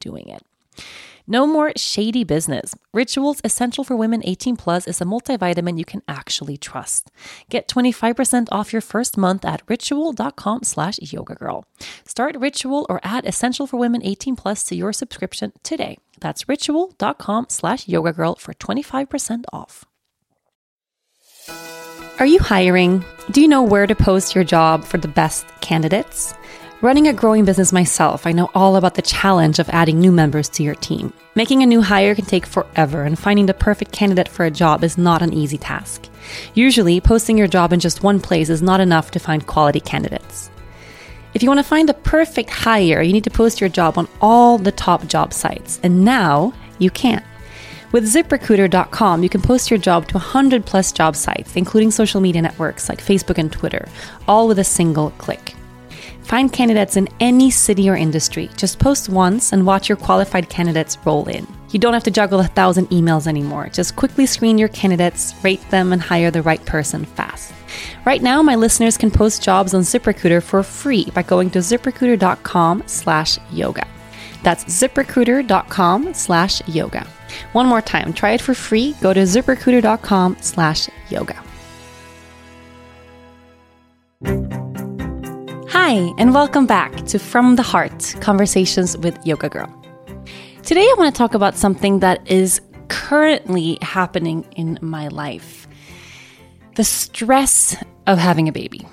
doing it. No more shady business. Rituals Essential for Women 18 Plus is a multivitamin you can actually trust. Get 25% off your first month at ritual.com slash yoga girl. Start Ritual or add Essential for Women 18 Plus to your subscription today. That's ritual.com slash yoga girl for 25% off. Are you hiring? Do you know where to post your job for the best candidates? Running a growing business myself, I know all about the challenge of adding new members to your team. Making a new hire can take forever, and finding the perfect candidate for a job is not an easy task. Usually, posting your job in just one place is not enough to find quality candidates. If you want to find the perfect hire, you need to post your job on all the top job sites, and now you can. With ziprecruiter.com, you can post your job to 100 plus job sites, including social media networks like Facebook and Twitter, all with a single click. Find candidates in any city or industry. Just post once and watch your qualified candidates roll in. You don't have to juggle a thousand emails anymore. Just quickly screen your candidates, rate them, and hire the right person fast. Right now, my listeners can post jobs on ZipRecruiter for free by going to ziprecruiter.com slash yoga. That's ziprecruiter.com slash yoga. One more time, try it for free. Go to ziprecruiter.com slash yoga. Hi, and welcome back to From the Heart Conversations with Yoga Girl. Today, I want to talk about something that is currently happening in my life the stress of having a baby.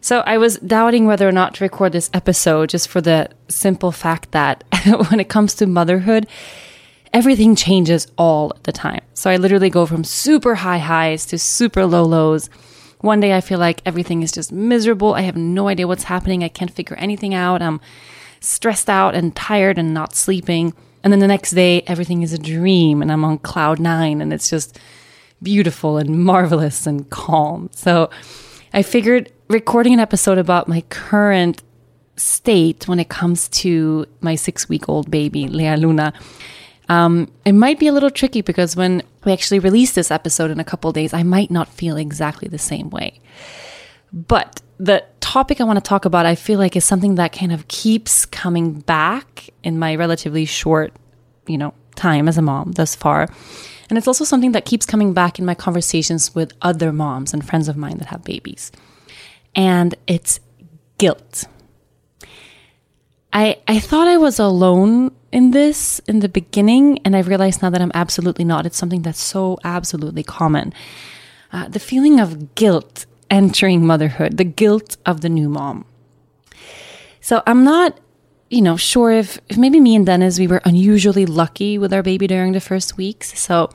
So, I was doubting whether or not to record this episode just for the simple fact that when it comes to motherhood, everything changes all the time. So, I literally go from super high highs to super low lows one day I feel like everything is just miserable. I have no idea what's happening. I can't figure anything out. I'm stressed out and tired and not sleeping. And then the next day, everything is a dream and I'm on cloud nine and it's just beautiful and marvelous and calm. So I figured recording an episode about my current state when it comes to my six week old baby, Lea Luna. Um, it might be a little tricky because when we actually release this episode in a couple days, I might not feel exactly the same way. But the topic I want to talk about, I feel like is something that kind of keeps coming back in my relatively short, you know, time as a mom thus far. And it's also something that keeps coming back in my conversations with other moms and friends of mine that have babies. And it's guilt. I, I thought I was alone in this in the beginning, and I've realized now that I'm absolutely not. It's something that's so absolutely common. Uh, the feeling of guilt entering motherhood, the guilt of the new mom. So I'm not, you know, sure if, if maybe me and Dennis, we were unusually lucky with our baby during the first weeks. So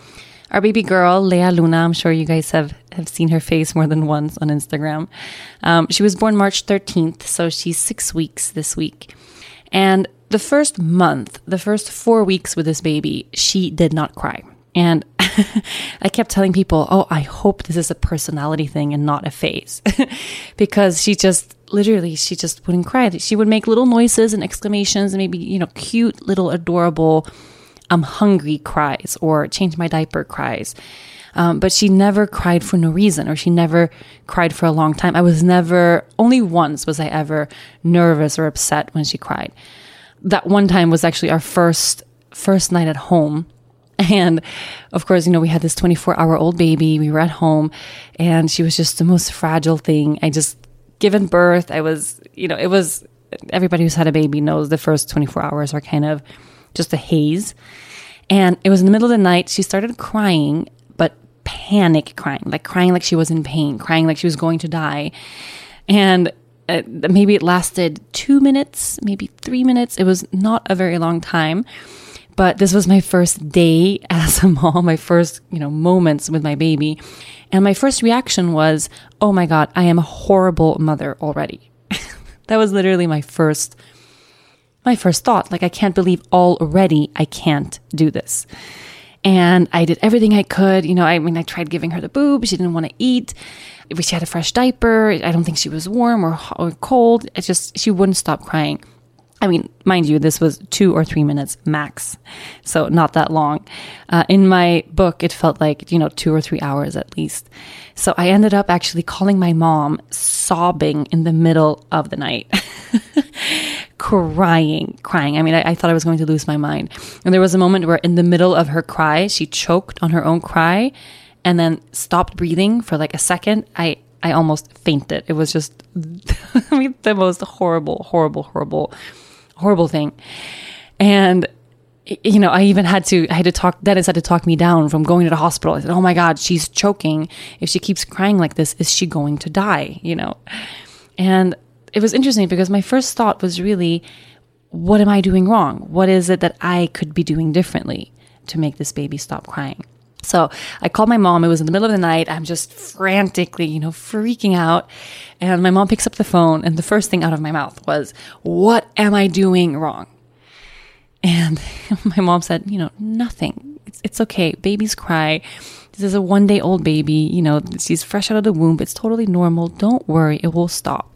our baby girl, Lea Luna, I'm sure you guys have, have seen her face more than once on Instagram. Um, she was born March 13th, so she's six weeks this week. And the first month, the first four weeks with this baby, she did not cry. And I kept telling people, oh, I hope this is a personality thing and not a phase. because she just literally, she just wouldn't cry. She would make little noises and exclamations and maybe, you know, cute little adorable, I'm hungry cries or change my diaper cries. Um, but she never cried for no reason or she never cried for a long time. I was never, only once was I ever nervous or upset when she cried. that one time was actually our first first night at home. And of course, you know, we had this 24 hour old baby. We were at home and she was just the most fragile thing. I just given birth. I was, you know, it was everybody who's had a baby knows the first 24 hours are kind of just a haze. And it was in the middle of the night. She started crying, panic crying, like crying like she was in pain, crying like she was going to die. And uh, maybe it lasted two minutes, maybe three minutes. It was not a very long time. But this was my first day as a mom, my first, you know, moments with my baby. And my first reaction was, oh my God, I am a horrible mother already. that was literally my first my first thought. Like, I can't believe already I can't do this. And I did everything I could. You know, I mean, I tried giving her the boob. She didn't want to eat. She had a fresh diaper. I don't think she was warm or, or cold. It just, she wouldn't stop crying. I mean, mind you, this was two or three minutes max, so not that long. Uh, in my book, it felt like, you know, two or three hours at least. So I ended up actually calling my mom, sobbing in the middle of the night. crying, crying. I mean, I, I, thought I was going to lose my mind. And there was a moment where, in the middle of her cry, she choked on her own cry and then stopped breathing for like a second. I, I almost fainted. It was just, I mean, the most horrible, horrible, horrible, horrible thing. And, you know, I even had to, I had to talk, Dennis had to talk me down from going to the hospital. I said, Oh my God, she's choking. If she keeps crying like this, is she going to die? You know? And it was interesting because my first thought was really, what am I doing wrong? What is it that I could be doing differently to make this baby stop crying? So I called my mom. It was in the middle of the night. I'm just frantically, you know, freaking out. And my mom picks up the phone, and the first thing out of my mouth was, What am I doing wrong? And my mom said, You know, nothing. It's, it's okay. Babies cry. This is a one day old baby. You know, she's fresh out of the womb. It's totally normal. Don't worry. It will stop.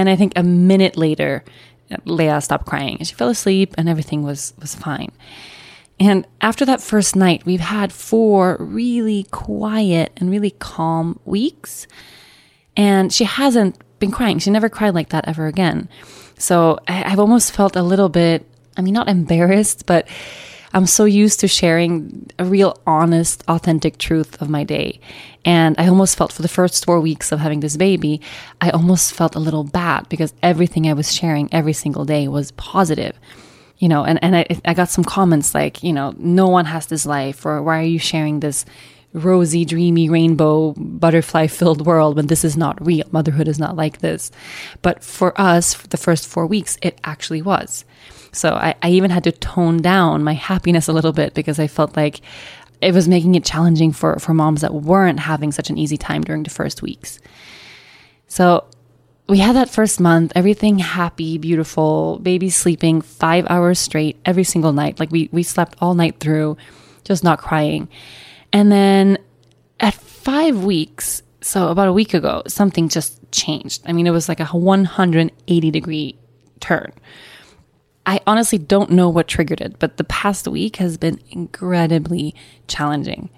And I think a minute later, Lea stopped crying and she fell asleep and everything was, was fine. And after that first night, we've had four really quiet and really calm weeks. And she hasn't been crying. She never cried like that ever again. So I, have almost felt a little bit, I mean, not embarrassed, but I'm so used to sharing a real honest, authentic truth of my day. And I almost felt for the first four weeks of having this baby, I almost felt a little bad because everything I was sharing every single day was positive. You know, and, and I, I got some comments like, you know, no one has this life, or why are you sharing this rosy, dreamy, rainbow, butterfly filled world when this is not real? Motherhood is not like this. But for us, for the first four weeks, it actually was. So I, I even had to tone down my happiness a little bit because I felt like it was making it challenging for, for moms that weren't having such an easy time during the first weeks. So we had that first month, everything happy, beautiful, baby sleeping five hours straight every single night. Like we, we slept all night through, just not crying. And then at five weeks, so about a week ago, something just changed. I mean, it was like a 180 degree turn. I honestly don't know what triggered it, but the past week has been incredibly challenging.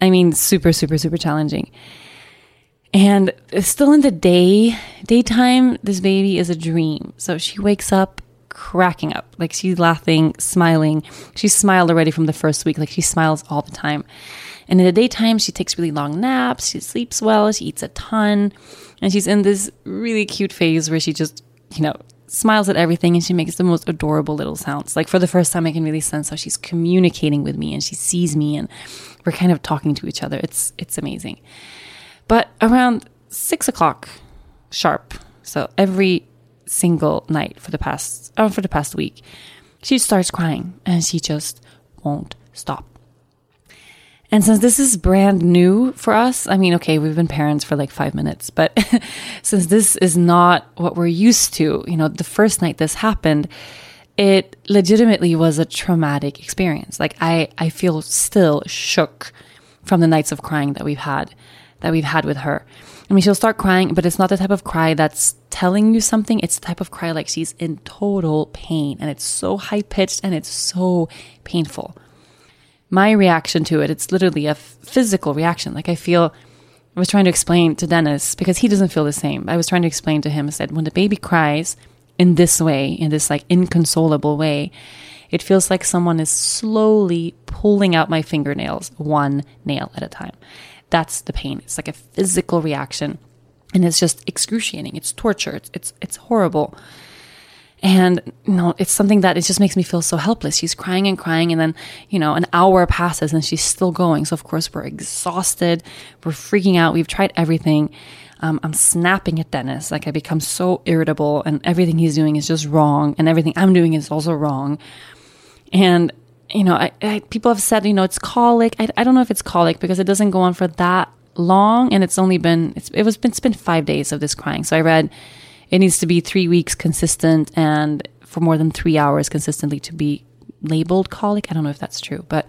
I mean, super, super, super challenging. And still in the day, daytime, this baby is a dream. So she wakes up cracking up, like she's laughing, smiling. She smiled already from the first week, like she smiles all the time. And in the daytime, she takes really long naps, she sleeps well, she eats a ton, and she's in this really cute phase where she just, you know, smiles at everything and she makes the most adorable little sounds. Like for the first time, I can really sense how she's communicating with me and she sees me and we're kind of talking to each other. It's it's amazing. But around six o'clock sharp, so every single night for the past oh, for the past week, she starts crying and she just won't stop. And since this is brand new for us, I mean, okay, we've been parents for like five minutes, but since this is not what we're used to, you know, the first night this happened, it legitimately was a traumatic experience. Like I, I feel still shook from the nights of crying that we've had, that we've had with her. I mean, she'll start crying, but it's not the type of cry that's telling you something. It's the type of cry like she's in total pain and it's so high pitched and it's so painful my reaction to it, it's literally a physical reaction. Like I feel, I was trying to explain to Dennis because he doesn't feel the same. I was trying to explain to him, I said, when the baby cries, in this way, in this like inconsolable way, it feels like someone is slowly pulling out my fingernails one nail at a time. That's the pain. It's like a physical reaction and it's just excruciating. It's torture. It's it's, it's horrible. And you know, it's something that it just makes me feel so helpless. She's crying and crying, and then you know, an hour passes and she's still going. So of course we're exhausted, we're freaking out. We've tried everything. Um, I'm snapping at Dennis. Like I become so irritable, and everything he's doing is just wrong, and everything I'm doing is also wrong. And you know, I, I, people have said, you know, it's colic. I, I don't know if it's colic because it doesn't go on for that long, and it's only been it's, it was been it's been five days of this crying. So I read it needs to be three weeks consistent and for more than three hours consistently to be labeled colic. I don't know if that's true, but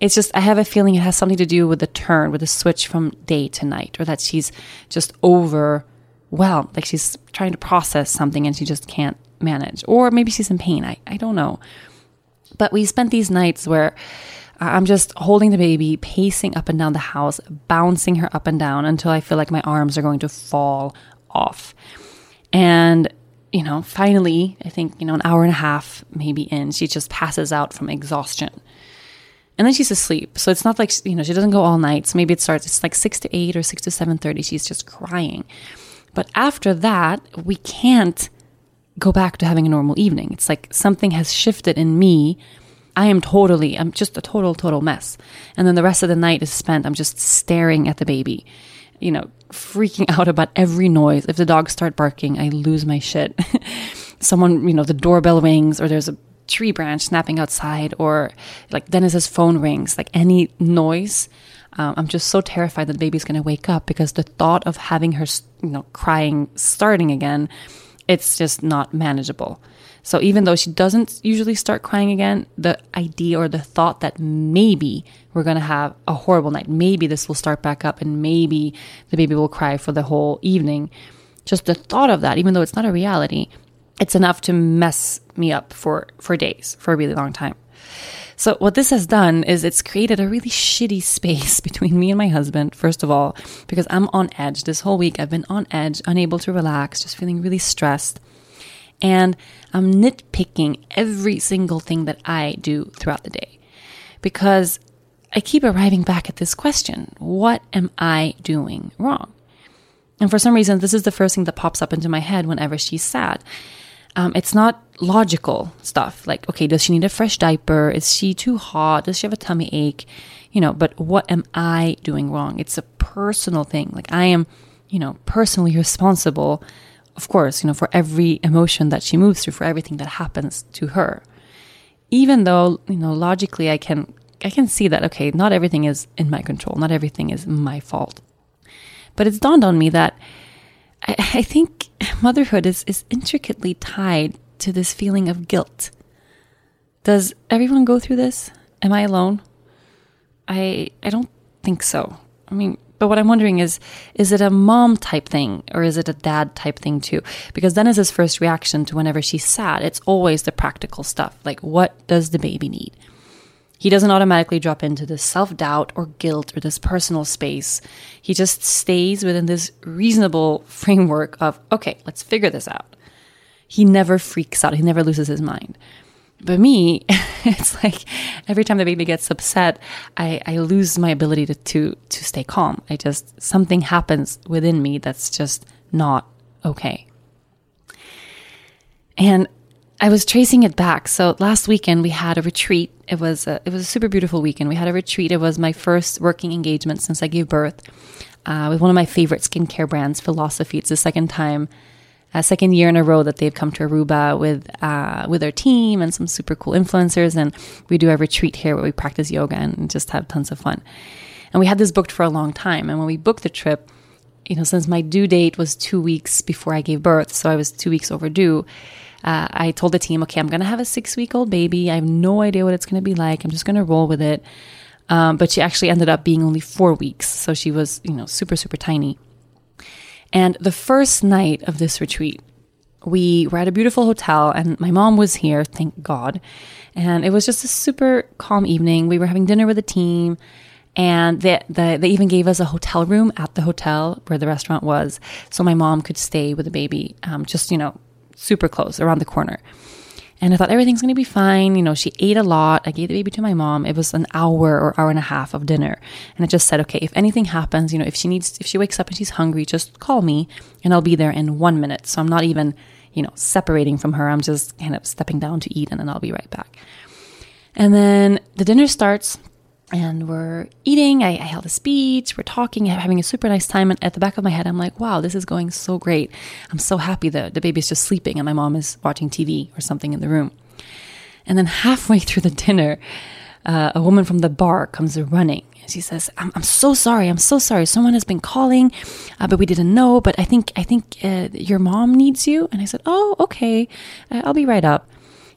it's just I have a feeling it has something to do with the turn, with the switch from day to night, or that she's just over, well, like she's trying to process something and she just can't manage, or maybe she's in pain. I I don't know. But we spent these nights where uh, I'm just holding the baby, pacing up and down the house, bouncing her up and down until I feel like my arms are going to fall off. And, you know, finally, I think, you know, an hour and a half maybe in, she just passes out from exhaustion. And then she's asleep. So it's not like, you know, she doesn't go all night. So maybe it starts, it's like 6 to 8 or 6 to 7.30. She's just crying. But after that, we can't go back to having a normal evening. It's like something has shifted in me. I am totally, I'm just a total, total mess. And then the rest of the night is spent, I'm just staring at the baby, you know, freaking out about every noise. If the dogs start barking, I lose my shit. Someone, you know, the doorbell rings or there's a tree branch snapping outside or like Dennis's phone rings, like any noise. Um, I'm just so terrified that the baby's going to wake up because the thought of having her, you know, crying starting again it's just not manageable. So even though she doesn't usually start crying again, the idea or the thought that maybe we're going to have a horrible night, maybe this will start back up and maybe the baby will cry for the whole evening, just the thought of that, even though it's not a reality, it's enough to mess me up for, for days, for a really long time. So what this has done is it's created a really shitty space between me and my husband, first of all, because I'm on edge. This whole week I've been on edge, unable to relax, just feeling really stressed. And I'm nitpicking every single thing that I do throughout the day. Because I keep arriving back at this question What am I doing wrong? And for some reason, this is the first thing that pops up into my head whenever she's sad. Um, it's not logical stuff like, okay, does she need a fresh diaper? Is she too hot? Does she have a tummy ache? You know, but what am I doing wrong? It's a personal thing. Like, I am, you know, personally responsible, of course, you know, for every emotion that she moves through, for everything that happens to her. Even though, you know, logically I can I can see that okay, not everything is in my control, not everything is my fault. But it's dawned on me that I, I think motherhood is, is intricately tied to this feeling of guilt. Does everyone go through this? Am I alone? I I don't think so. I mean, but what I'm wondering is is it a mom type thing or is it a dad type thing too? Because Dennis's first reaction to whenever she's sad, it's always the practical stuff. Like what does the baby need? He doesn't automatically drop into this self doubt or guilt or this personal space. He just stays within this reasonable framework of, okay, let's figure this out. He never freaks out, he never loses his mind. But me, it's like every time the baby gets upset, I, I lose my ability to, to, to stay calm. I just, something happens within me that's just not okay. And I was tracing it back. So last weekend we had a retreat. It was a, it was a super beautiful weekend. We had a retreat. It was my first working engagement since I gave birth uh, with one of my favorite skincare brands, Philosophy. It's the second time, a second year in a row that they've come to Aruba with uh, with their team and some super cool influencers. And we do a retreat here where we practice yoga and just have tons of fun. And we had this booked for a long time. And when we booked the trip, you know, since my due date was two weeks before I gave birth, so I was two weeks overdue uh, I told the team, okay, I'm going to have a six week old baby. I have no idea what it's going to be like. I'm just going to roll with it. Um, but she actually ended up being only four weeks. So she was, you know, super, super tiny. And the first night of this retreat, we were at a beautiful hotel and my mom was here, thank God. And it was just a super calm evening. We were having dinner with the team and they, they, they even gave us a hotel room at the hotel where the restaurant was. So my mom could stay with the baby, um, just, you know, super close around the corner. And I thought everything's going to be fine. You know, she ate a lot. I gave the baby to my mom. It was an hour or hour and a half of dinner. And I just said, okay, if anything happens, you know, if she needs, if she wakes up and she's hungry, just call me and I'll be there in one minute. So I'm not even, you know, separating from her. I'm just kind of stepping down to eat and then I'll be right back. And then the dinner starts and we're eating. I, I, held a speech. We're talking, having a super nice time. And at the back of my head, I'm like, wow, this is going so great. I'm so happy that the baby's just sleeping and my mom is watching TV or something in the room. And then halfway through the dinner, uh, a woman from the bar comes running. She says, I'm, I'm so sorry. I'm so sorry. Someone has been calling, uh, but we didn't know. But I think, I think uh, your mom needs you. And I said, oh, okay. Uh, I'll be right up.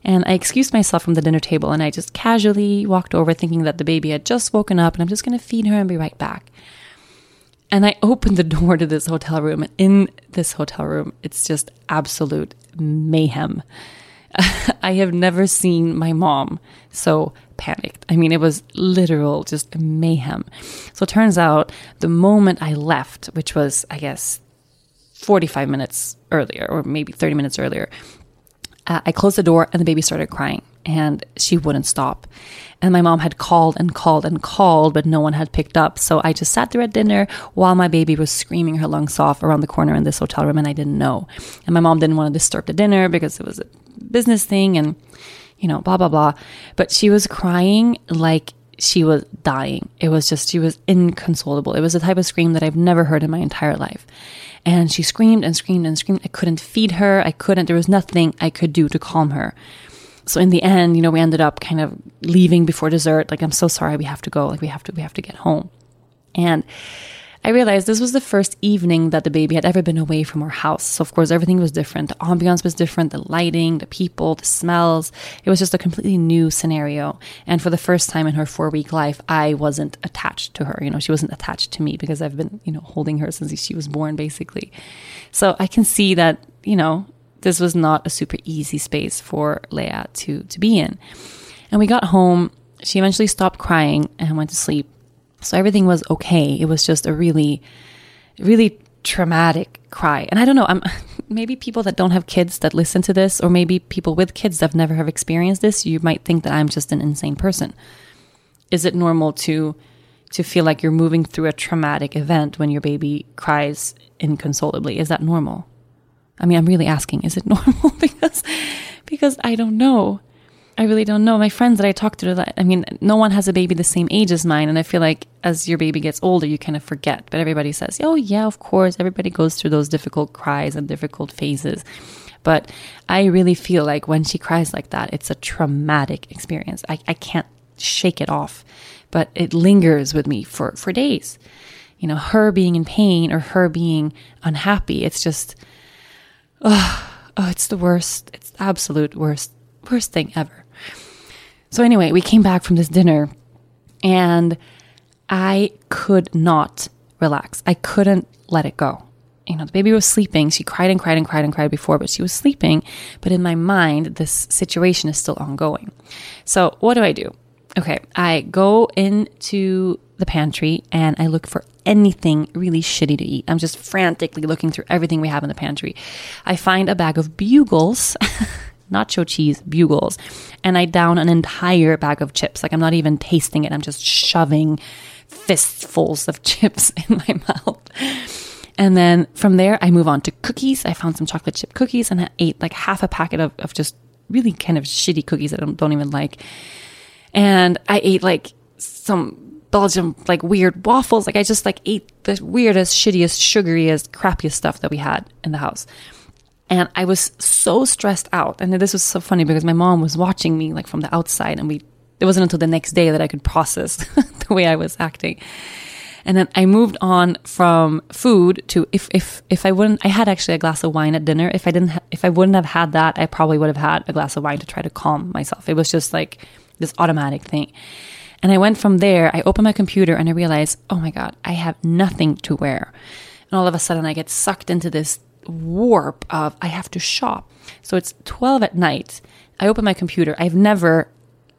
And I excused myself from the dinner table and I just casually walked over thinking that the baby had just woken up and I'm just going to feed her and be right back. And I opened the door to this hotel room. And in this hotel room, it's just absolute mayhem. I have never seen my mom so panicked. I mean, it was literal, just mayhem. So it turns out the moment I left, which was, I guess, 45 minutes earlier, or maybe 30 minutes earlier, uh, I closed the door and the baby started crying and she wouldn't stop. And my mom had called and called and called, but no one had picked up. So I just sat there at dinner while my baby was screaming her lungs off around the corner in this hotel room and I didn't know. And my mom didn't want to disturb the dinner because it was a business thing and, you know, blah, blah, blah. But she was crying like she was dying. It was just, she was inconsolable. It was a type of scream that I've never heard in my entire life. And she screamed and screamed and screamed. I couldn't feed her. I couldn't, there was nothing I could do to calm her. So in the end, you know, we ended up kind of leaving before dessert. Like, I'm so sorry, we have to go. Like, we have to, we have to get home. And I realized this was the first evening that the baby had ever been away from our house. So, of course, everything was different. The ambiance was different, the lighting, the people, the smells. It was just a completely new scenario. And for the first time in her four week life, I wasn't attached to her. You know, she wasn't attached to me because I've been, you know, holding her since she was born, basically. So I can see that, you know, this was not a super easy space for Lea to, to be in. And we got home. She eventually stopped crying and went to sleep. So everything was okay. It was just a really, really traumatic cry. And I don't know, I'm maybe people that don't have kids that listen to this, or maybe people with kids that never have experienced this, you might think that I'm just an insane person. Is it normal to to feel like you're moving through a traumatic event when your baby cries inconsolably? Is that normal? I mean, I'm really asking, is it normal? because because I don't know. I really don't know. My friends that I talk to, I mean, no one has a baby the same age as mine. And I feel like as your baby gets older, you kind of forget. But everybody says, oh, yeah, of course. Everybody goes through those difficult cries and difficult phases. But I really feel like when she cries like that, it's a traumatic experience. I, I can't shake it off, but it lingers with me for, for days. You know, her being in pain or her being unhappy, it's just, oh, oh it's the worst. It's the absolute worst, worst thing ever. So, anyway, we came back from this dinner and I could not relax. I couldn't let it go. You know, the baby was sleeping. She cried and cried and cried and cried before, but she was sleeping. But in my mind, this situation is still ongoing. So, what do I do? Okay, I go into the pantry and I look for anything really shitty to eat. I'm just frantically looking through everything we have in the pantry. I find a bag of bugles. nacho cheese bugles, and I down an entire bag of chips. Like I'm not even tasting it, I'm just shoving fistfuls of chips in my mouth. And then from there, I move on to cookies. I found some chocolate chip cookies and I ate like half a packet of, of just really kind of shitty cookies that I don't, don't even like. And I ate like some Belgium like weird waffles. Like I just like ate the weirdest, shittiest, sugariest, crappiest stuff that we had in the house. And I was so stressed out. And this was so funny because my mom was watching me like from the outside and we it wasn't until the next day that I could process the way I was acting. And then I moved on from food to if if if I wouldn't I had actually a glass of wine at dinner. If I didn't ha- if I wouldn't have had that, I probably would have had a glass of wine to try to calm myself. It was just like this automatic thing. And I went from there, I opened my computer and I realized, "Oh my god, I have nothing to wear." And all of a sudden I get sucked into this warp of I have to shop. So it's 12 at night. I open my computer. I've never,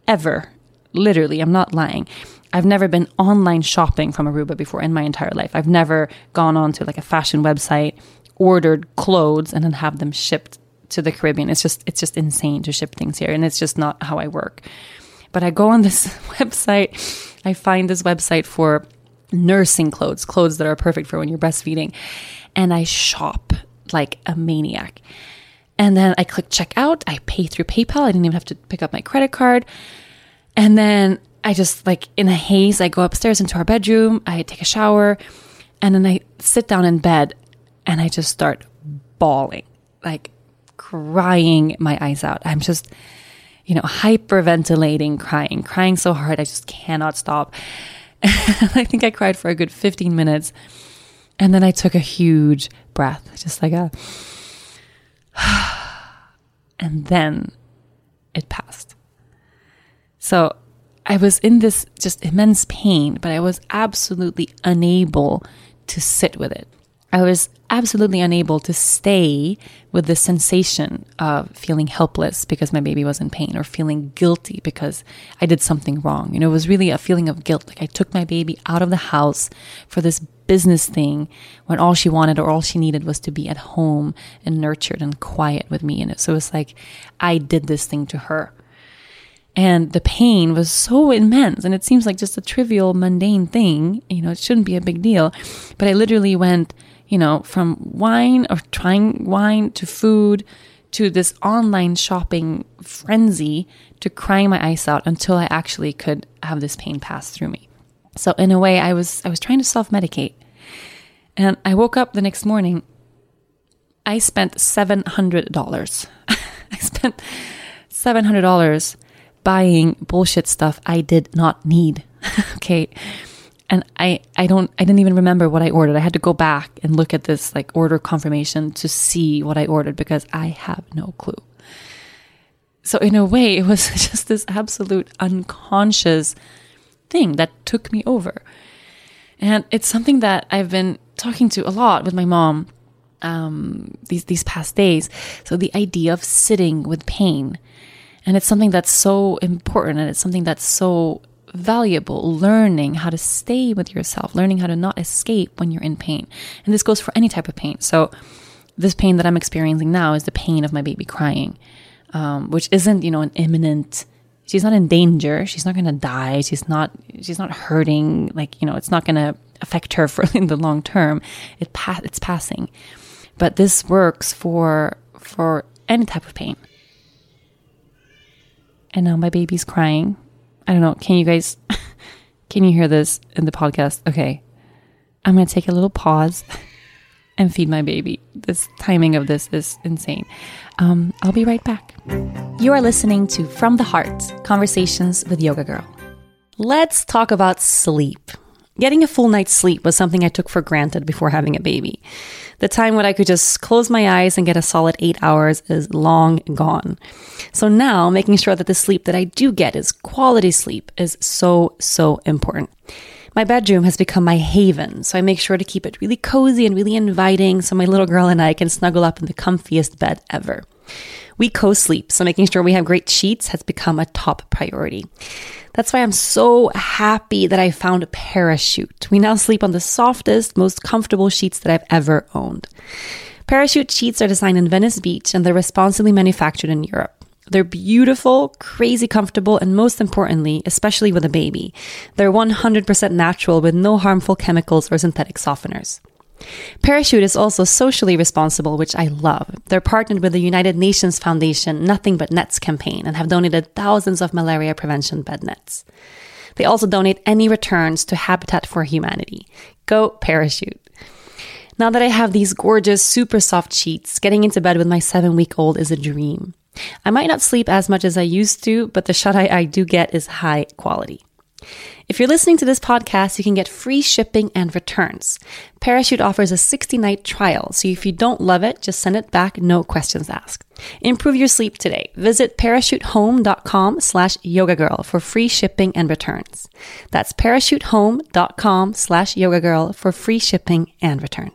ever, literally, I'm not lying. I've never been online shopping from Aruba before in my entire life. I've never gone onto like a fashion website, ordered clothes, and then have them shipped to the Caribbean. It's just it's just insane to ship things here, and it's just not how I work. But I go on this website, I find this website for nursing clothes, clothes that are perfect for when you're breastfeeding, and I shop like a maniac. And then I click checkout. I pay through PayPal. I didn't even have to pick up my credit card. And then I just like in a haze, I go upstairs into our bedroom. I take a shower, and then I sit down in bed, and I just start bawling, like crying my eyes out. I'm just, you know, hyperventilating, crying, crying so hard I just cannot stop. I think I cried for a good 15 minutes. And then I took a huge breath, just like a. and then it passed. So I was in this just immense pain, but I was absolutely unable to sit with it. I was absolutely unable to stay with the sensation of feeling helpless because my baby was in pain or feeling guilty because I did something wrong. You know, it was really a feeling of guilt. Like I took my baby out of the house for this business thing when all she wanted or all she needed was to be at home and nurtured and quiet with me. And it so it was like I did this thing to her. And the pain was so immense. And it seems like just a trivial, mundane thing. You know, it shouldn't be a big deal. But I literally went you know, from wine or trying wine to food to this online shopping frenzy to crying my eyes out until I actually could have this pain pass through me. So in a way I was I was trying to self-medicate. And I woke up the next morning I spent $700. I spent $700 buying bullshit stuff I did not need. okay and I I don't I didn't even remember what I ordered. I had to go back and look at this like order confirmation to see what I ordered because I have no clue. So in a way, it was just this absolute unconscious thing that took me over. And it's something that I've been talking to a lot with my mom um, these these past days. So the idea of sitting with pain, and it's something that's so important, and it's something that's so valuable learning how to stay with yourself, learning how to not escape when you're in pain. And this goes for any type of pain. So, this pain that I'm experiencing now is the pain of my baby crying, um, which isn't, you know, an imminent. She's not in danger. She's not going to die. She's not. She's not hurting. Like you know, it's not going to affect her for in the long term. It pa- It's passing, but this works for for any type of pain. And now my baby's crying I don't know. Can you guys, can you hear this in the podcast? Okay. I'm going to take a little pause and feed my baby. This timing of this is insane. Um, I'll be right back. You are listening to From the Heart Conversations with Yoga Girl. Let's talk about sleep. Getting a full night's sleep was something I took for granted before having a baby. The time when I could just close my eyes and get a solid eight hours is long gone. So now making sure that the sleep that I do get is quality sleep is so, so important. My bedroom has become my haven, so I make sure to keep it really cozy and really inviting so my little girl and I can snuggle up in the comfiest bed ever. We co sleep, so making sure we have great sheets has become a top priority. That's why I'm so happy that I found Parachute. We now sleep on the softest, most comfortable sheets that I've ever owned. Parachute sheets are designed in Venice Beach and they're responsibly manufactured in Europe. They're beautiful, crazy comfortable, and most importantly, especially with a baby, they're 100% natural with no harmful chemicals or synthetic softeners. Parachute is also socially responsible, which I love. They're partnered with the United Nations Foundation Nothing But Nets campaign and have donated thousands of malaria prevention bed nets. They also donate any returns to Habitat for Humanity. Go Parachute. Now that I have these gorgeous, super soft sheets, getting into bed with my seven week old is a dream. I might not sleep as much as I used to, but the shut eye I do get is high quality. If you're listening to this podcast, you can get free shipping and returns. Parachute offers a 60 night trial, so if you don't love it, just send it back, no questions asked. Improve your sleep today. Visit parachutehome.com slash yoga girl for free shipping and returns. That's parachutehome.com slash yoga girl for free shipping and returns.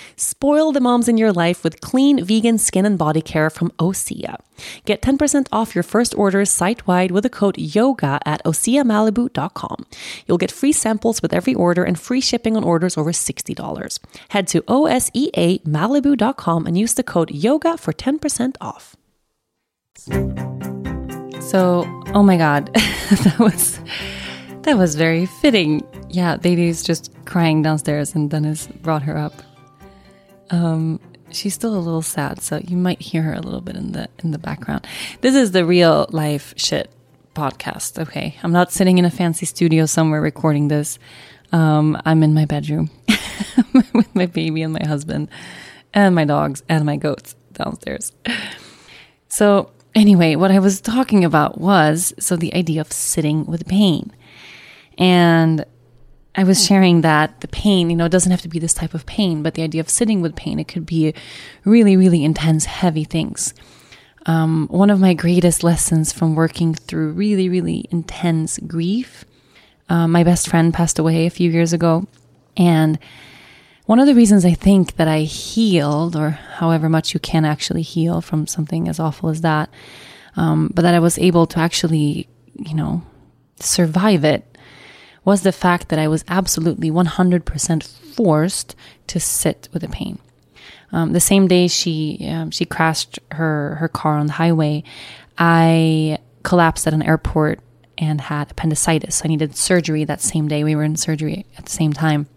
Spoil the moms in your life with clean vegan skin and body care from Osea. Get 10% off your first order site wide with the code YOGA at OseaMalibu.com. You'll get free samples with every order and free shipping on orders over $60. Head to OSEAMalibu.com and use the code YOGA for 10% off. So, oh my God, that was. That was very fitting. Yeah, baby's just crying downstairs, and Dennis brought her up. Um, she's still a little sad, so you might hear her a little bit in the in the background. This is the real life shit podcast. Okay, I'm not sitting in a fancy studio somewhere recording this. Um, I'm in my bedroom with my baby and my husband and my dogs and my goats downstairs. So anyway, what I was talking about was so the idea of sitting with pain. And I was sharing that the pain, you know, it doesn't have to be this type of pain, but the idea of sitting with pain, it could be really, really intense, heavy things. Um, one of my greatest lessons from working through really, really intense grief. Uh, my best friend passed away a few years ago. And one of the reasons I think that I healed, or however much you can actually heal from something as awful as that, um, but that I was able to actually, you know, survive it was the fact that I was absolutely 100% forced to sit with the pain. Um, the same day she um, she crashed her her car on the highway, I collapsed at an airport and had appendicitis. I needed surgery that same day. We were in surgery at the same time,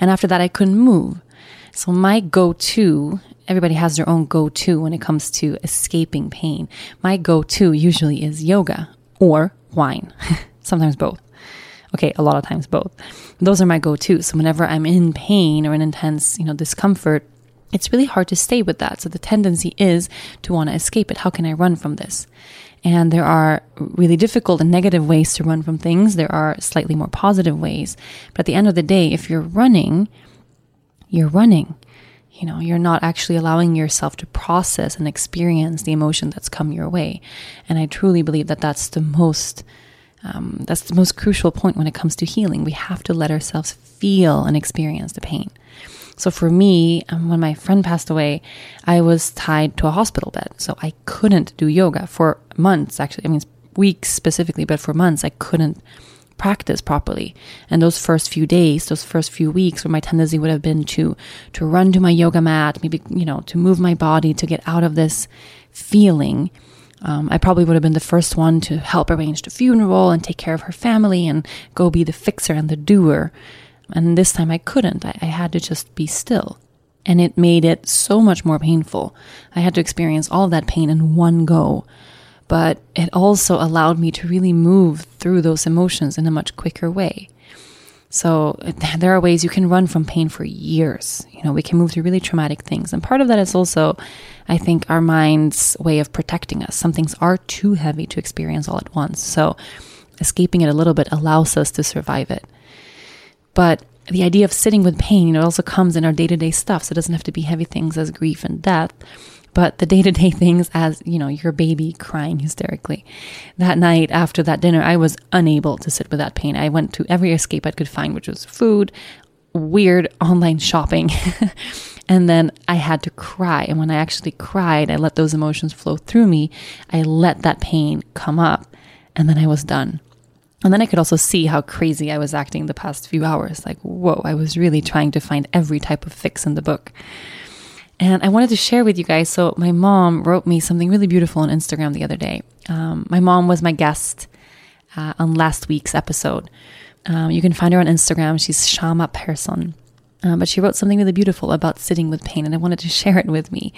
and after that, I couldn't move. So my go-to, everybody has their own go-to when it comes to escaping pain. My go-to usually is yoga or wine, sometimes both. Okay, a lot of times both. Those are my go-tos. So whenever I'm in pain or in intense, you know, discomfort, it's really hard to stay with that. So the tendency is to want to escape it. How can I run from this? And there are really difficult and negative ways to run from things. There are slightly more positive ways. But at the end of the day, if you're running, you're running. You know, you're not actually allowing yourself to process and experience the emotion that's come your way. And I truly believe that that's the most um, that's the most crucial point when it comes to healing. We have to let ourselves feel and experience the pain. So for me, um, when my friend passed away, I was tied to a hospital bed. So I couldn't do yoga for months, actually. I mean, weeks specifically, but for months, I couldn't practice properly. And those first few days, those first few weeks, where my tendency would have been to to run to my yoga mat, maybe you know, to move my body to get out of this feeling um, I probably would have been the first one to help arrange the funeral and take care of her family and go be the fixer and the doer. And this time I couldn't. I, I had to just be still. And it made it so much more painful. I had to experience all that pain in one go. But it also allowed me to really move through those emotions in a much quicker way. So there are ways you can run from pain for years. You know, we can move through really traumatic things. And part of that is also, I think, our mind's way of protecting us. Some things are too heavy to experience all at once. So escaping it a little bit allows us to survive it. But the idea of sitting with pain, you know, also comes in our day to day stuff. So it doesn't have to be heavy things as grief and death. But the day to day things, as you know, your baby crying hysterically. That night after that dinner, I was unable to sit with that pain. I went to every escape I could find, which was food, weird online shopping. and then I had to cry. And when I actually cried, I let those emotions flow through me. I let that pain come up, and then I was done. And then I could also see how crazy I was acting the past few hours. Like, whoa, I was really trying to find every type of fix in the book. And I wanted to share with you guys. So, my mom wrote me something really beautiful on Instagram the other day. Um, my mom was my guest uh, on last week's episode. Um, you can find her on Instagram. She's Shama Persson. Um, but she wrote something really beautiful about sitting with pain, and I wanted to share it with me.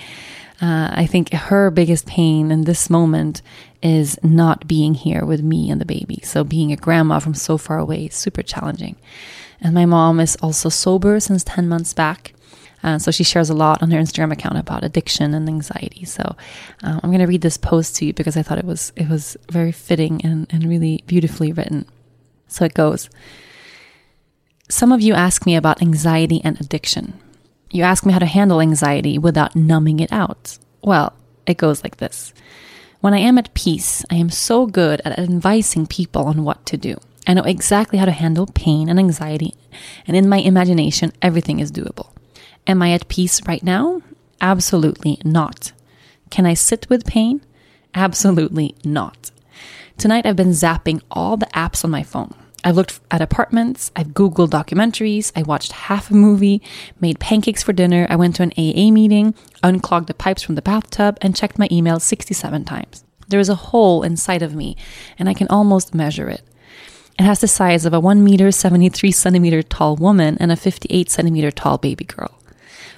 Uh, I think her biggest pain in this moment is not being here with me and the baby. So, being a grandma from so far away is super challenging. And my mom is also sober since 10 months back. Uh, so, she shares a lot on her Instagram account about addiction and anxiety. So, uh, I'm going to read this post to you because I thought it was, it was very fitting and, and really beautifully written. So, it goes Some of you ask me about anxiety and addiction. You ask me how to handle anxiety without numbing it out. Well, it goes like this. When I am at peace, I am so good at advising people on what to do. I know exactly how to handle pain and anxiety, and in my imagination, everything is doable. Am I at peace right now? Absolutely not. Can I sit with pain? Absolutely not. Tonight, I've been zapping all the apps on my phone. I've looked at apartments, I've Googled documentaries, I watched half a movie, made pancakes for dinner, I went to an AA meeting, unclogged the pipes from the bathtub, and checked my email 67 times. There is a hole inside of me, and I can almost measure it. It has the size of a 1 meter 73 centimeter tall woman and a 58 centimeter tall baby girl.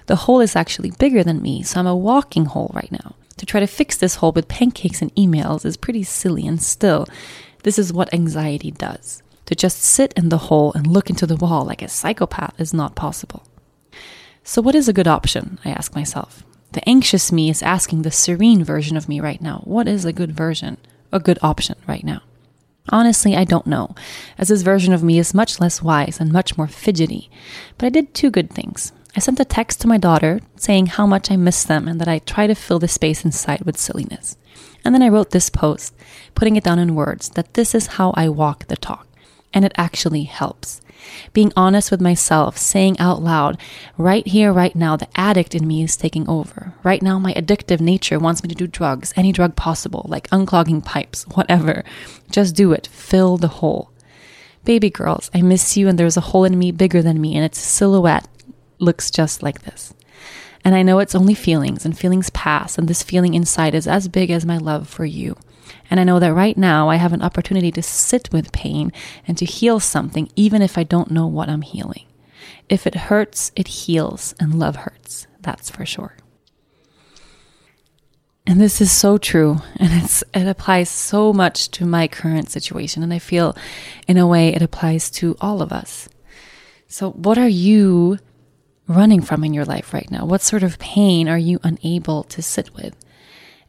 The hole is actually bigger than me, so I'm a walking hole right now. To try to fix this hole with pancakes and emails is pretty silly, and still, this is what anxiety does. To just sit in the hole and look into the wall like a psychopath is not possible. So, what is a good option? I ask myself. The anxious me is asking the serene version of me right now, what is a good version, a good option right now? Honestly, I don't know, as this version of me is much less wise and much more fidgety. But I did two good things. I sent a text to my daughter saying how much I miss them and that I try to fill the space inside with silliness. And then I wrote this post, putting it down in words that this is how I walk the talk and it actually helps. Being honest with myself, saying out loud, right here, right now, the addict in me is taking over. Right now, my addictive nature wants me to do drugs, any drug possible, like unclogging pipes, whatever. Just do it. Fill the hole. Baby girls, I miss you, and there's a hole in me bigger than me, and its a silhouette looks just like this. And I know it's only feelings, and feelings pass, and this feeling inside is as big as my love for you. And I know that right now I have an opportunity to sit with pain and to heal something, even if I don't know what I'm healing. If it hurts, it heals, and love hurts. That's for sure. And this is so true, and it's it applies so much to my current situation, and I feel, in a way, it applies to all of us. So, what are you running from in your life right now? What sort of pain are you unable to sit with?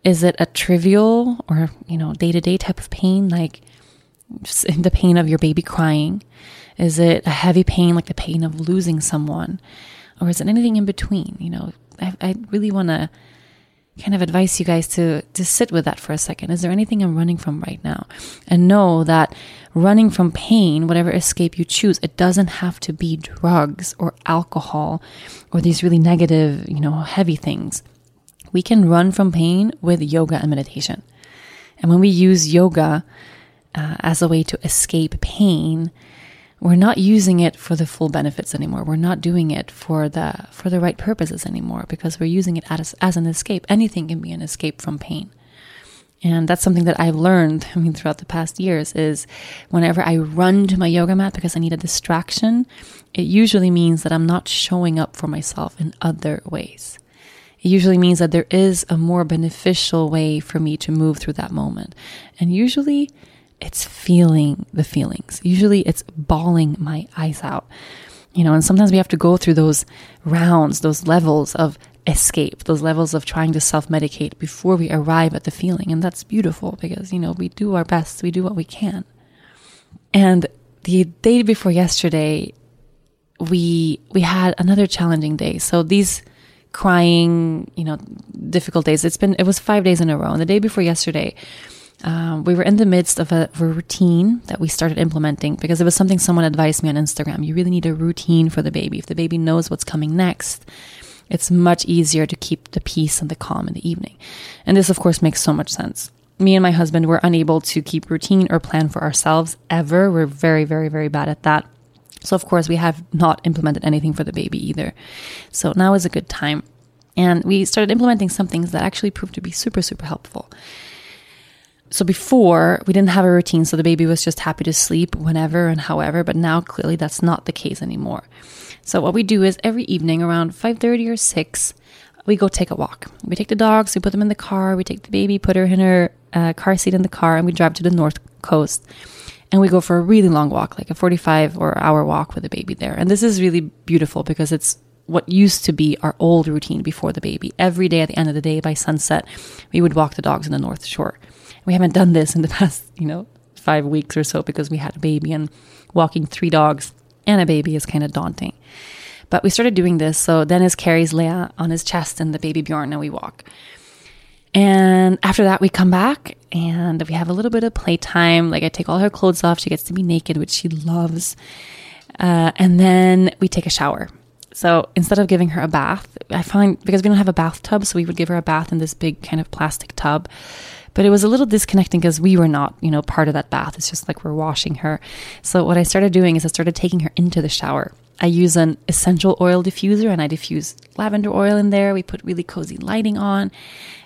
Is it a trivial or, you know, day to day type of pain, like the pain of your baby crying? Is it a heavy pain, like the pain of losing someone? Or is it anything in between? You know, I, I really want to kind of advise you guys to to sit with that for a second. Is there anything I'm running from right now? And know that running from pain, whatever escape you choose, it doesn't have to be drugs or alcohol or these really negative, you know, heavy things we can run from pain with yoga and meditation. And when we use yoga uh, as a way to escape pain, we're not using it for the full benefits anymore. We're not doing it for the for the right purposes anymore because we're using it as as an escape. Anything can be an escape from pain. And that's something that I've learned, I mean, throughout the past years is whenever I run to my yoga mat because I need a distraction, it usually means that I'm not showing up for myself in other ways it usually means that there is a more beneficial way for me to move through that moment. And usually it's feeling the feelings. Usually it's bawling my eyes out. You know, and sometimes we have to go through those rounds, those levels of escape, those levels of trying to self medicate before we arrive at the feeling. And that's beautiful because, you know, we do our best, we do what we can. And the day before yesterday, we we had another challenging day. So these crying, you know, difficult days. It's been, it was five days in a row. And the day before yesterday, um, we were in the midst of a, of a, routine that we started implementing because it was something someone advised me on Instagram. You really need a routine for the baby. If the baby knows what's coming next, it's much easier to keep the peace and the calm in the evening. And this, of course, makes so much sense. me and my husband were unable to keep routine or plan for ourselves ever. We're very, very, very bad at that. So, of course, we have not implemented anything for the baby either. So, now is a good time. And we started implementing some things that actually proved to be super, super helpful. So, before we didn't have a routine, so the baby was just happy to sleep whenever and however, but now clearly that's not the case anymore. So, what we do is every evening around 5:30 or 6, we go take a walk. We take the dogs, we put them in the car, we take the baby, put her in her uh, car seat in the car, and we drive to the north coast. And we go for a really long walk, like a 45 or hour walk with the baby there. And this is really beautiful because it's what used to be our old routine before the baby. Every day at the end of the day by sunset, we would walk the dogs in the North Shore. We haven't done this in the past, you know, five weeks or so because we had a baby and walking three dogs and a baby is kind of daunting. But we started doing this. So Dennis carries Lea on his chest and the baby Bjorn, and we walk. And after that, we come back and we have a little bit of playtime. Like I take all her clothes off. She gets to be naked, which she loves. Uh, and then we take a shower. So instead of giving her a bath, I find because we don't have a bathtub, so we would give her a bath in this big kind of plastic tub. But it was a little disconnecting because we were not, you know, part of that bath. It's just like we're washing her. So what I started doing is I started taking her into the shower. I use an essential oil diffuser and I diffuse lavender oil in there. We put really cozy lighting on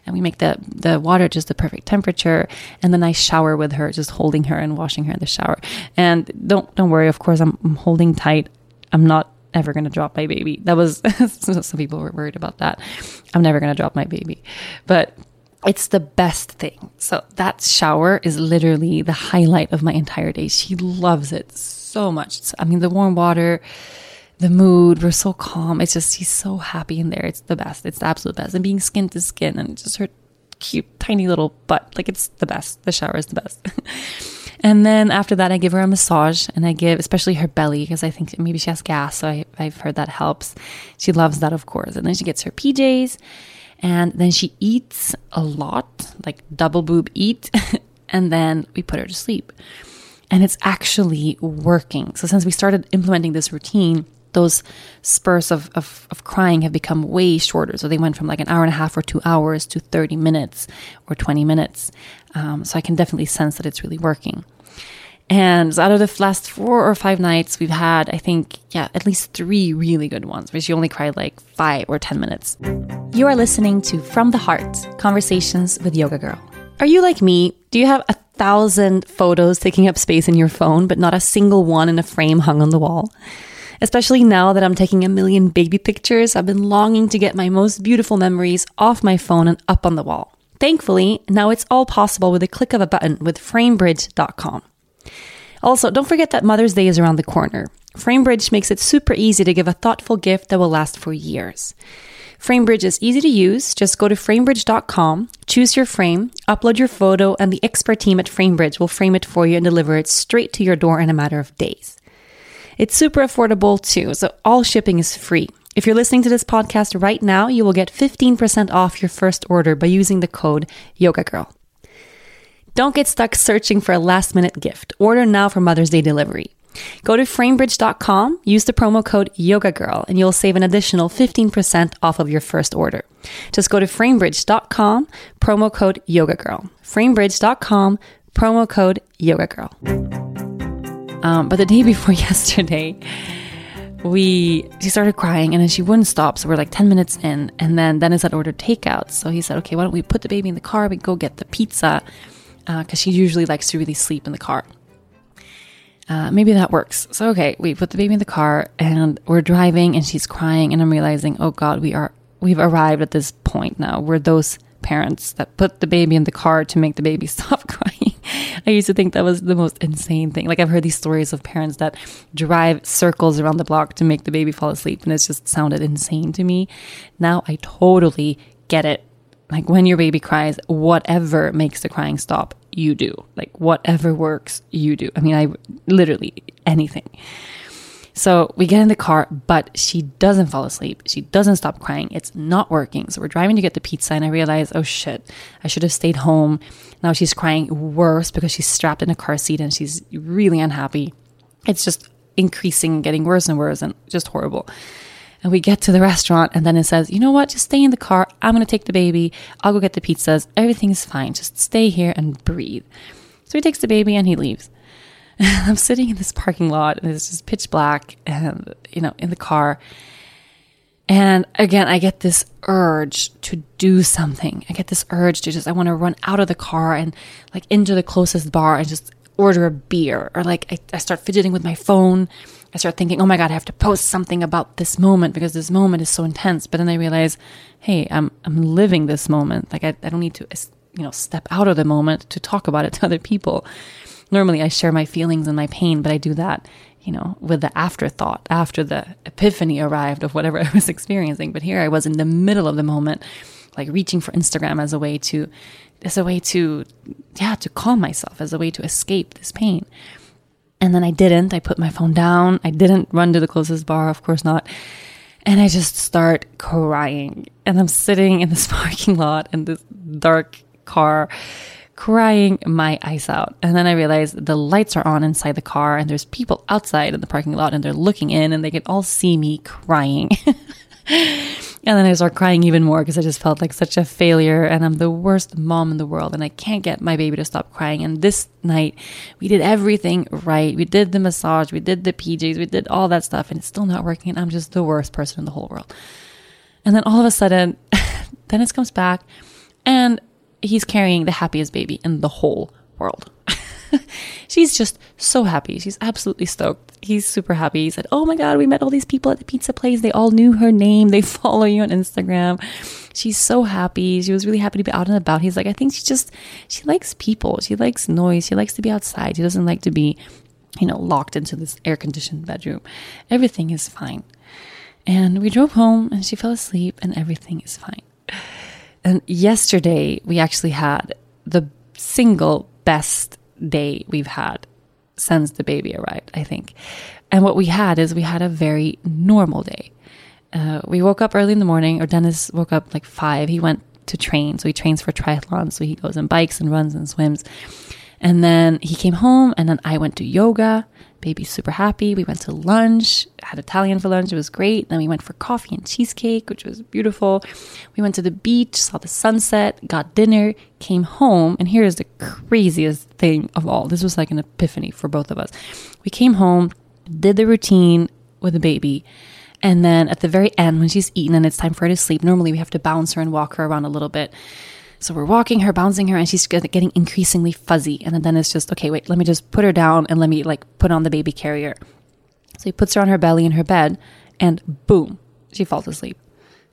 and we make the, the water just the perfect temperature and then I shower with her, just holding her and washing her in the shower. And don't don't worry, of course I'm, I'm holding tight. I'm not ever going to drop my baby. That was some people were worried about that. I'm never going to drop my baby. But it's the best thing. So that shower is literally the highlight of my entire day. She loves it so much. I mean, the warm water, the mood, we're so calm. It's just, she's so happy in there. It's the best. It's the absolute best. And being skin to skin and just her cute, tiny little butt. Like it's the best. The shower is the best. and then after that, I give her a massage and I give, especially her belly, because I think maybe she has gas. So I, I've heard that helps. She loves that, of course. And then she gets her PJs and then she eats a lot, like double boob eat, and then we put her to sleep. And it's actually working. So since we started implementing this routine, those spurts of, of, of, crying have become way shorter. So they went from like an hour and a half or two hours to 30 minutes or 20 minutes. Um, so I can definitely sense that it's really working. And out of the last four or five nights, we've had, I think, yeah, at least three really good ones where she only cried like five or 10 minutes. You are listening to From the Heart Conversations with Yoga Girl. Are you like me? Do you have a thousand photos taking up space in your phone, but not a single one in a frame hung on the wall? Especially now that I'm taking a million baby pictures, I've been longing to get my most beautiful memories off my phone and up on the wall. Thankfully, now it's all possible with a click of a button with framebridge.com. Also, don't forget that Mother's Day is around the corner. FrameBridge makes it super easy to give a thoughtful gift that will last for years. FrameBridge is easy to use. Just go to framebridge.com, choose your frame, upload your photo, and the expert team at FrameBridge will frame it for you and deliver it straight to your door in a matter of days. It's super affordable too, so all shipping is free. If you're listening to this podcast right now, you will get 15% off your first order by using the code YogaGirl. Don't get stuck searching for a last minute gift. Order now for Mother's Day delivery. Go to framebridge.com, use the promo code YogaGirl, and you'll save an additional 15% off of your first order. Just go to framebridge.com, promo code YogaGirl. Framebridge.com, promo code YogaGirl. Um, but the day before yesterday, we she started crying and then she wouldn't stop. So we're like 10 minutes in, and then Dennis had ordered takeout. So he said, Okay, why don't we put the baby in the car? We go get the pizza because uh, she usually likes to really sleep in the car. Uh, maybe that works. So, okay, we put the baby in the car and we're driving and she's crying. And I'm realizing, oh God, we are, we've arrived at this point now. We're those parents that put the baby in the car to make the baby stop crying. I used to think that was the most insane thing. Like, I've heard these stories of parents that drive circles around the block to make the baby fall asleep. And it's just sounded insane to me. Now I totally get it like when your baby cries, whatever makes the crying stop, you do. Like whatever works, you do. I mean, I literally anything. So we get in the car, but she doesn't fall asleep. She doesn't stop crying. It's not working. So we're driving to get the pizza, and I realize, oh shit, I should have stayed home. Now she's crying worse because she's strapped in a car seat and she's really unhappy. It's just increasing, getting worse and worse, and just horrible. And we get to the restaurant, and then it says, you know what? Just stay in the car. I'm going to take the baby. I'll go get the pizzas. Everything's fine. Just stay here and breathe. So he takes the baby and he leaves. I'm sitting in this parking lot, and it's just pitch black, and, you know, in the car. And again, I get this urge to do something. I get this urge to just, I want to run out of the car and like into the closest bar and just order a beer. Or like I, I start fidgeting with my phone I start thinking, oh my God, I have to post something about this moment because this moment is so intense. But then I realize, hey, I'm, I'm living this moment. Like I, I don't need to, you know, step out of the moment to talk about it to other people. Normally I share my feelings and my pain, but I do that, you know, with the afterthought after the epiphany arrived of whatever I was experiencing. But here I was in the middle of the moment, like reaching for Instagram as a way to, as a way to, yeah, to calm myself, as a way to escape this pain. And then I didn't. I put my phone down. I didn't run to the closest bar, of course not. And I just start crying. And I'm sitting in this parking lot in this dark car, crying my eyes out. And then I realize the lights are on inside the car and there's people outside in the parking lot and they're looking in and they can all see me crying. And then I start crying even more because I just felt like such a failure and I'm the worst mom in the world and I can't get my baby to stop crying. And this night we did everything right. We did the massage, we did the PJs, we did all that stuff and it's still not working. And I'm just the worst person in the whole world. And then all of a sudden, Dennis comes back and he's carrying the happiest baby in the whole world. She's just so happy. She's absolutely stoked. He's super happy. He said, Oh my God, we met all these people at the pizza place. They all knew her name. They follow you on Instagram. She's so happy. She was really happy to be out and about. He's like, I think she just, she likes people. She likes noise. She likes to be outside. She doesn't like to be, you know, locked into this air conditioned bedroom. Everything is fine. And we drove home and she fell asleep and everything is fine. And yesterday we actually had the single best day we've had since the baby arrived, I think. And what we had is we had a very normal day. Uh, we woke up early in the morning, or Dennis woke up like five. He went to train. So he trains for triathlon. So he goes and bikes and runs and swims. And then he came home, and then I went to yoga. Baby's super happy. We went to lunch, had Italian for lunch. It was great. Then we went for coffee and cheesecake, which was beautiful. We went to the beach, saw the sunset, got dinner, came home. And here is the craziest thing of all. This was like an epiphany for both of us. We came home, did the routine with the baby. And then at the very end, when she's eaten and it's time for her to sleep, normally we have to bounce her and walk her around a little bit. So we're walking her, bouncing her, and she's getting increasingly fuzzy. And then it's just, okay, wait, let me just put her down and let me like put on the baby carrier. So he puts her on her belly in her bed, and boom, she falls asleep.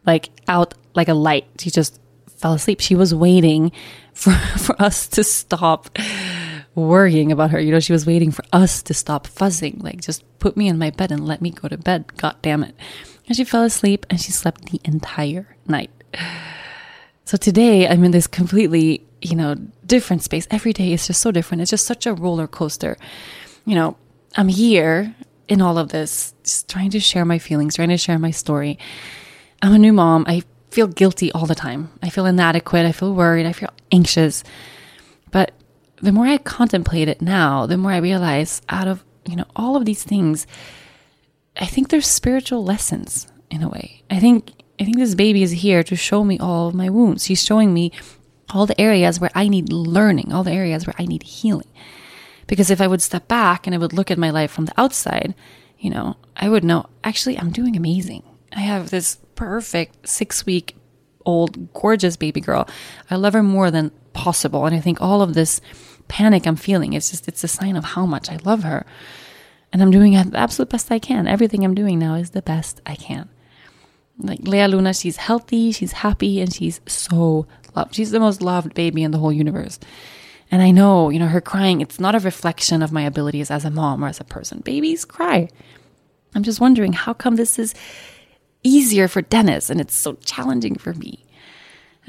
Like out like a light. She just fell asleep. She was waiting for, for us to stop worrying about her. You know, she was waiting for us to stop fuzzing. Like, just put me in my bed and let me go to bed. God damn it. And she fell asleep and she slept the entire night. So today I'm in this completely, you know, different space. Every day is just so different. It's just such a roller coaster. You know, I'm here in all of this, just trying to share my feelings, trying to share my story. I'm a new mom. I feel guilty all the time. I feel inadequate. I feel worried. I feel anxious. But the more I contemplate it now, the more I realize out of, you know, all of these things, I think there's spiritual lessons in a way. I think I think this baby is here to show me all of my wounds. He's showing me all the areas where I need learning, all the areas where I need healing. Because if I would step back and I would look at my life from the outside, you know, I would know actually I'm doing amazing. I have this perfect six week old, gorgeous baby girl. I love her more than possible. And I think all of this panic I'm feeling is just, it's a sign of how much I love her. And I'm doing the absolute best I can. Everything I'm doing now is the best I can. Like Lea Luna, she's healthy, she's happy, and she's so loved. She's the most loved baby in the whole universe. And I know, you know, her crying, it's not a reflection of my abilities as a mom or as a person. Babies cry. I'm just wondering how come this is easier for Dennis and it's so challenging for me.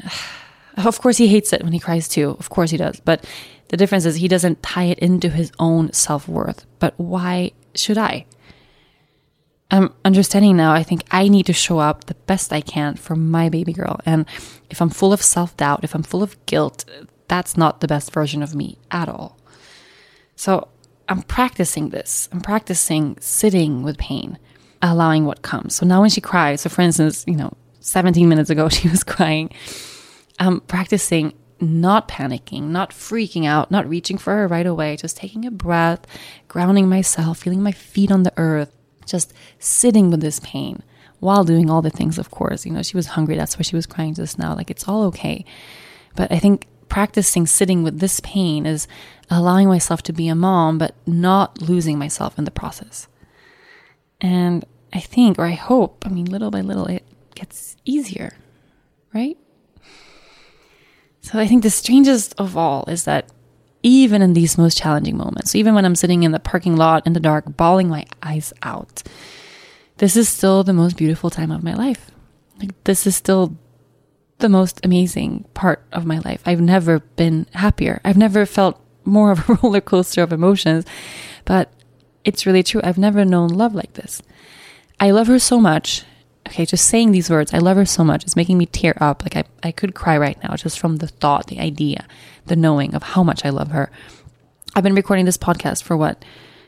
of course, he hates it when he cries too. Of course, he does. But the difference is he doesn't tie it into his own self worth. But why should I? I'm understanding now, I think I need to show up the best I can for my baby girl. And if I'm full of self doubt, if I'm full of guilt, that's not the best version of me at all. So I'm practicing this. I'm practicing sitting with pain. allowing what comes. So now when she cries, so for instance, you know, 17 minutes ago she was crying, I'm practicing not panicking, not freaking out, not reaching for her right away, just taking a breath, grounding myself, feeling my feet on the earth, just sitting with this pain while doing all the things, of course. You know, she was hungry, that's why she was crying just now. Like, it's all okay. But I think practicing sitting with this pain is allowing myself to be a mom, but not losing myself in the process. And I think, or I hope, I mean, little by little, it gets easier, right? So I think the strangest of all is that even in these most challenging moments, even when I'm sitting in the parking lot in the dark, bawling my eyes out, this is still the most beautiful time of my life. Like, this is still the most amazing part of my life. I've never been happier. I've never felt more of a roller coaster of emotions, but it's really true. I've never known love like this. I love her so much. Okay, just saying these words, I love her so much. It's making me tear up. Like I, I could cry right now just from the thought, the idea, the knowing of how much I love her. I've been recording this podcast for what?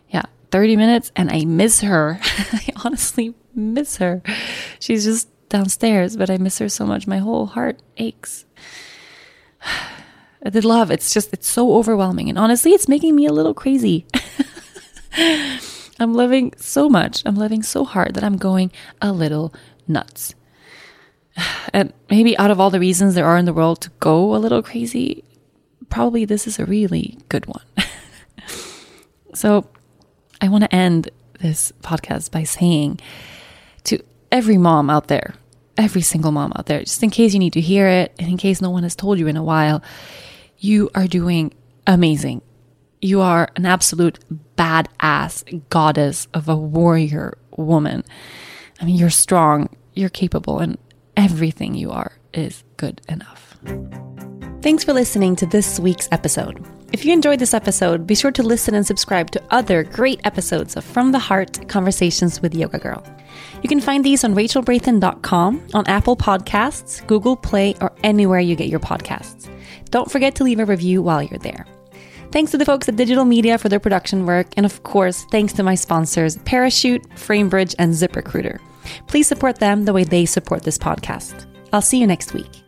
Yeah, 30 minutes and I miss her. I honestly miss her. She's just downstairs, but I miss her so much. My whole heart aches. the love, it's just, it's so overwhelming. And honestly, it's making me a little crazy. I'm loving so much. I'm loving so hard that I'm going a little nuts. And maybe out of all the reasons there are in the world to go a little crazy, probably this is a really good one. so I want to end this podcast by saying to every mom out there, every single mom out there, just in case you need to hear it, and in case no one has told you in a while, you are doing amazing. You are an absolute badass goddess of a warrior woman. I mean, you're strong, you're capable, and everything you are is good enough. Thanks for listening to this week's episode. If you enjoyed this episode, be sure to listen and subscribe to other great episodes of From the Heart Conversations with Yoga Girl. You can find these on rachelbrathen.com, on Apple Podcasts, Google Play, or anywhere you get your podcasts. Don't forget to leave a review while you're there. Thanks to the folks at Digital Media for their production work, and of course, thanks to my sponsors Parachute, Framebridge, and ZipRecruiter. Please support them the way they support this podcast. I'll see you next week.